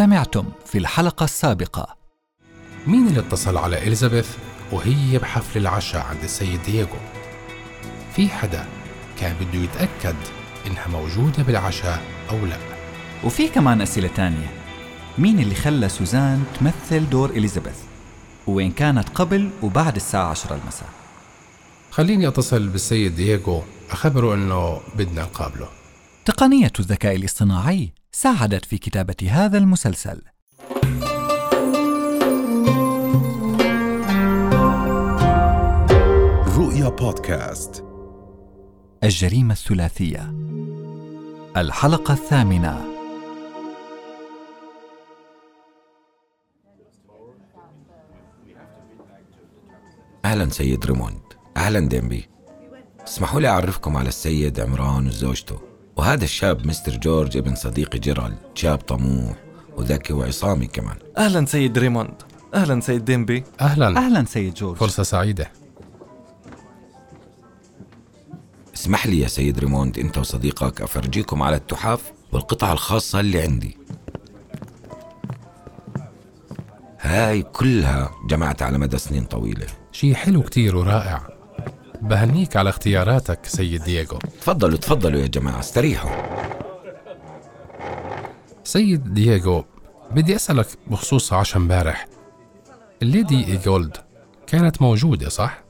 سمعتم في الحلقة السابقة. مين اللي اتصل على إليزابيث؟ وهي بحفل العشاء عند السيد دييغو. في حدا كان بده يتأكد إنها موجودة بالعشاء أو لا. وفي كمان أسئلة تانية. مين اللي خلى سوزان تمثل دور إليزابيث؟ وين كانت قبل وبعد الساعة 10 المساء؟ خليني أتصل بالسيد دييغو. أخبره إنه بدنا نقابله. تقنية الذكاء الاصطناعي. ساعدت في كتابة هذا المسلسل. رؤيا بودكاست. الجريمة الثلاثية. الحلقة الثامنة. أهلا سيد ريموند. أهلا ديمبي. اسمحوا لي أعرفكم على السيد عمران وزوجته وهذا الشاب مستر جورج ابن صديقي جيرالد شاب طموح وذكي وعصامي كمان. أهلا سيد ريموند. أهلا سيد ديمبي. أهلا. أهلا سيد جورج. فرصة سعيدة. اسمح لي يا سيد ريموند أنت وصديقك أفرجيكم على التحف والقطع الخاصة اللي عندي. هاي كلها جمعت على مدى سنين طويلة. شي حلو كتير ورائع. بهنيك على اختياراتك سيد دييغو. تفضلوا تفضلوا يا جماعة استريحوا. سيد دييغو بدي أسألك بخصوص عشا امبارح. الليدي إيجولد كانت موجودة صح؟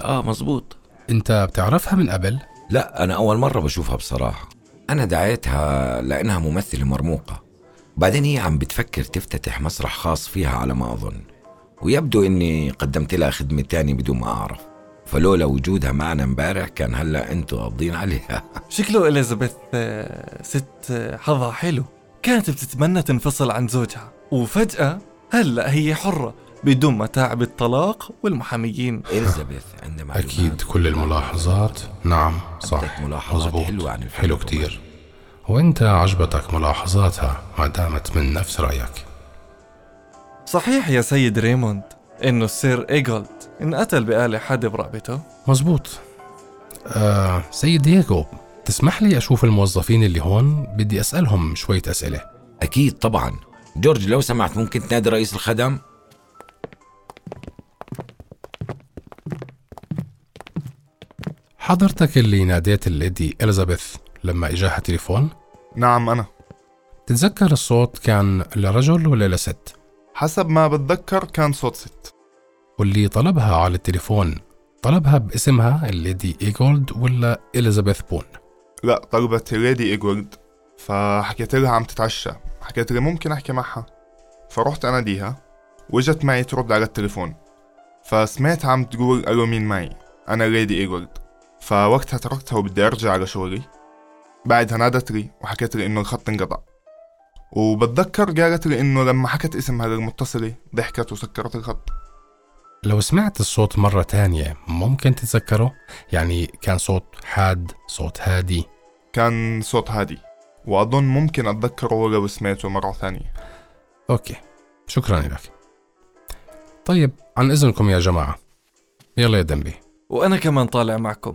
آه مزبوط أنت بتعرفها من قبل؟ لا أنا أول مرة بشوفها بصراحة. أنا دعيتها لأنها ممثلة مرموقة. بعدين هي عم بتفكر تفتتح مسرح خاص فيها على ما أظن. ويبدو إني قدمت لها خدمة تانية بدون ما أعرف. فلولا وجودها معنا امبارح كان هلا أنتوا قابضين عليها. شكله إليزابيث آه، ست آه، حظها حلو. كانت بتتمنى تنفصل عن زوجها. وفجأة هلا هي حرة بدون متاعب الطلاق والمحاميين. إليزابيث عندها معلومات. أكيد كل الملاحظات. نعم صح. ملاحظات مزبوط حلوة عن الفيلم حلو كتير. وإنت عجبتك ملاحظاتها ما دامت من نفس رأيك. صحيح يا سيد ريموند إنه السير إيجولد. انقتل بآلة حادة برقبته. مزبوط آه سيد دييغو تسمح لي أشوف الموظفين اللي هون؟ بدي أسألهم شوية أسئلة. أكيد طبعا. جورج لو سمحت ممكن تنادي رئيس الخدم؟ حضرتك اللي ناديت الليدي إليزابيث لما إجاها تليفون؟ نعم أنا. تتذكر الصوت كان لرجل ولا لست؟ حسب ما بتذكر كان صوت ست. واللي طلبها على التليفون. طلبها باسمها الليدي إيجولد ولا إليزابيث بون. لا طلبت ليدي إيجولد فحكيت لها عم تتعشى. حكيت لها ممكن أحكي معها. فرحت أناديها وجت معي ترد على التليفون. فسمعتها عم تقول ألو مين معي؟ أنا ليدي إيجولد فوقتها تركتها وبدي أرجع على شغلي. بعدها نادت لي وحكيت لي إنه الخط انقطع. وبتذكر قالت لي إنه لما حكت اسمها للمتصلة ضحكت وسكرت الخط. لو سمعت الصوت مرة تانية ممكن تتذكره؟ يعني كان صوت حاد صوت هادي. كان صوت هادي وأظن ممكن أتذكره لو سمعته مرة ثانية. okay شكرا لك. طيب عن إذنكم يا جماعة. يلا يا ديمبي. وأنا كمان طالع معكم.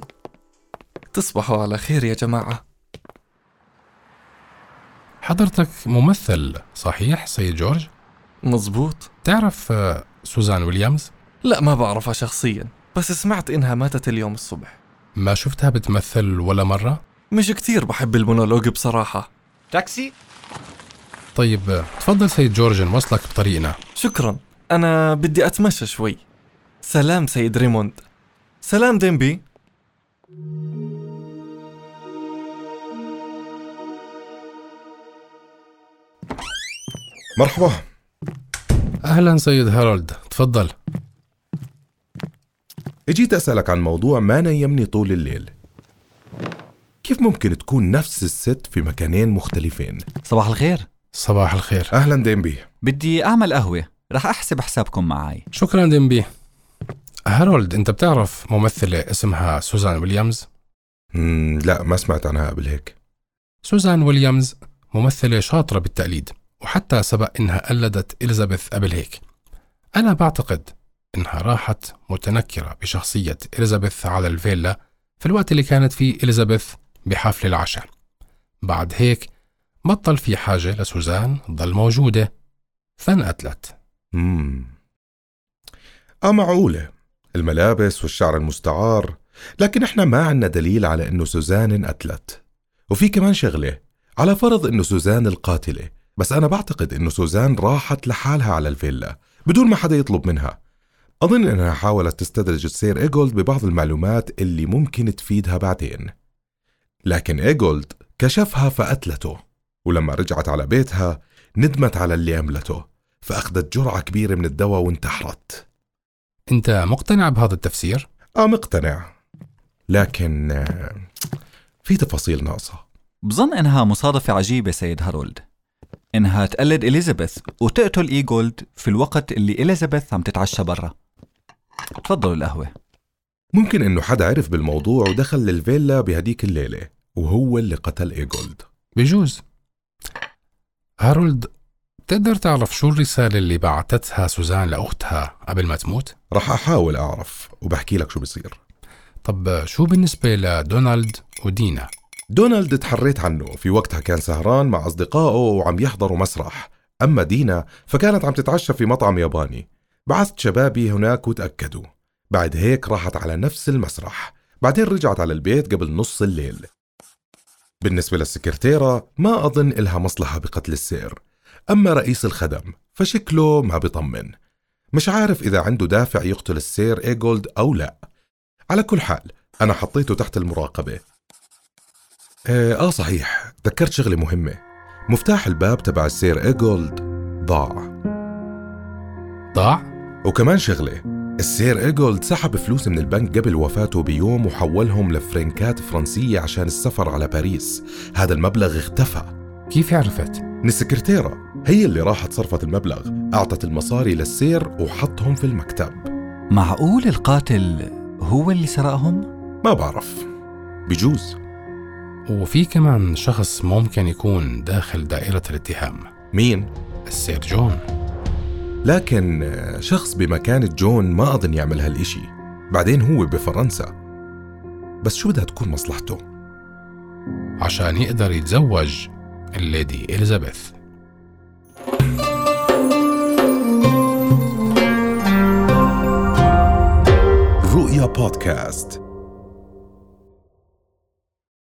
تصبحوا على خير يا جماعة. حضرتك ممثل صحيح سيد جورج؟ مزبوط تعرف آه، سوزان ويليامز؟ لا ما بعرفها شخصيا بس سمعت إنها ماتت اليوم الصبح. ما شفتها بتمثل ولا مرة؟ مش كتير بحب المونولوج بصراحة. طيب آه، تفضل سيد جورج نوصلك بطريقنا. شكرا. أنا بدي أتمشى شوي. سلام سيد ريموند. سلام ديمبي. مرحبا. أهلا سيد هارولد. تفضل. اجيت أسألك عن موضوع ما نيمني طول الليل. كيف ممكن تكون نفس الست في مكانين مختلفين؟ صباح الخير. صباح الخير. أهلا ديمبي. بدي أعمل قهوة. رح أحسب حسابكم معي شكرا ديمبي. هارولد أنت بتعرف ممثلة اسمها سوزان ويليامز؟ مم لا ما سمعت عنها قبل هيك. سوزان ويليامز ممثلة شاطرة بالتقليد وحتى سبق إنها قلدت إليزابيث قبل هيك. أنا بعتقد إنها راحت متنكرة بشخصية إليزابيث على الفيلا في الوقت اللي كانت فيه إليزابيث بحفل العشاء. بعد هيك بطل في حاجة لسوزان تضل موجودة فانقتلت مم. آه معقولة. الملابس والشعر المستعار. لكن إحنا ما عنا دليل على إنه سوزان انقتلت وفي كمان شغلة على فرض إنه سوزان القاتلة. بس أنا بعتقد إنه سوزان راحت لحالها على الفيلا بدون ما حدا يطلب منها. أظن أنها حاولت تستدرج السير إيجولد ببعض المعلومات اللي ممكن تفيدها بعدين. لكن إيجولد كشفها فقتلته ولما رجعت على بيتها ندمت على اللي عملته فأخذت جرعة كبيرة من الدواء وانتحرت. أنت مقتنع بهذا التفسير؟ آه مقتنع. لكن في تفاصيل ناقصة. بظن إنها مصادفة عجيبة سيد هارولد. إنها تقلد إليزابيث وتقتل إيجولد في الوقت اللي إليزابيث عم تتعشى برا. تفضلوا القهوة. ممكن إنه حدا عرف بالموضوع ودخل للفيلا بهديك الليلة وهو اللي قتل إيجولد. بجوز. هارولد تقدر تعرف شو الرسالة اللي بعتتها سوزان لأختها قبل ما تموت؟ رح أحاول أعرف وبحكي لك شو بصير. طب شو بالنسبة لدونالد ودينا؟ دونالد تحريت عنه في وقتها كان سهران مع أصدقائه وعم يحضروا مسرح. أما دينا فكانت عم تتعشى في مطعم ياباني. بعثت شبابي هناك وتأكدوا. بعد هيك راحت على نفس المسرح. بعدين رجعت على البيت قبل نص الليل. بالنسبة للسكرتيرة ما أظن إلها مصلحة بقتل السير. أما رئيس الخدم فشكله ما بيطمن. مش عارف إذا عنده دافع يقتل السير إيجولد أو لا. على كل حال أنا حطيته تحت المراقبة. آه, آه صحيح. تذكرت شغلة مهمة. مفتاح الباب تبع السير إيجولد ضاع. ضاع؟ وكمان شغلة السير إيجولد سحب فلوس من البنك قبل وفاته بيوم وحولهم لفرنكات فرنسية عشان السفر على باريس. هذا المبلغ اختفى. كيف عرفت؟ من السكرتيرة هي اللي راحت صرفت المبلغ أعطت المصاري للسير وحطهم في المكتب. معقول القاتل هو اللي سرقهم؟ ما بعرف. بجوز. وفي كمان شخص ممكن يكون داخل دائرة الاتهام. مين؟ السير جون. لكن شخص بمكانة جون ما أظن يعمل هالإشي. بعدين هو بفرنسا. بس شو بدها تكون مصلحته؟ عشان يقدر يتزوج الليدي إليزابيث. رؤيا بودكاست.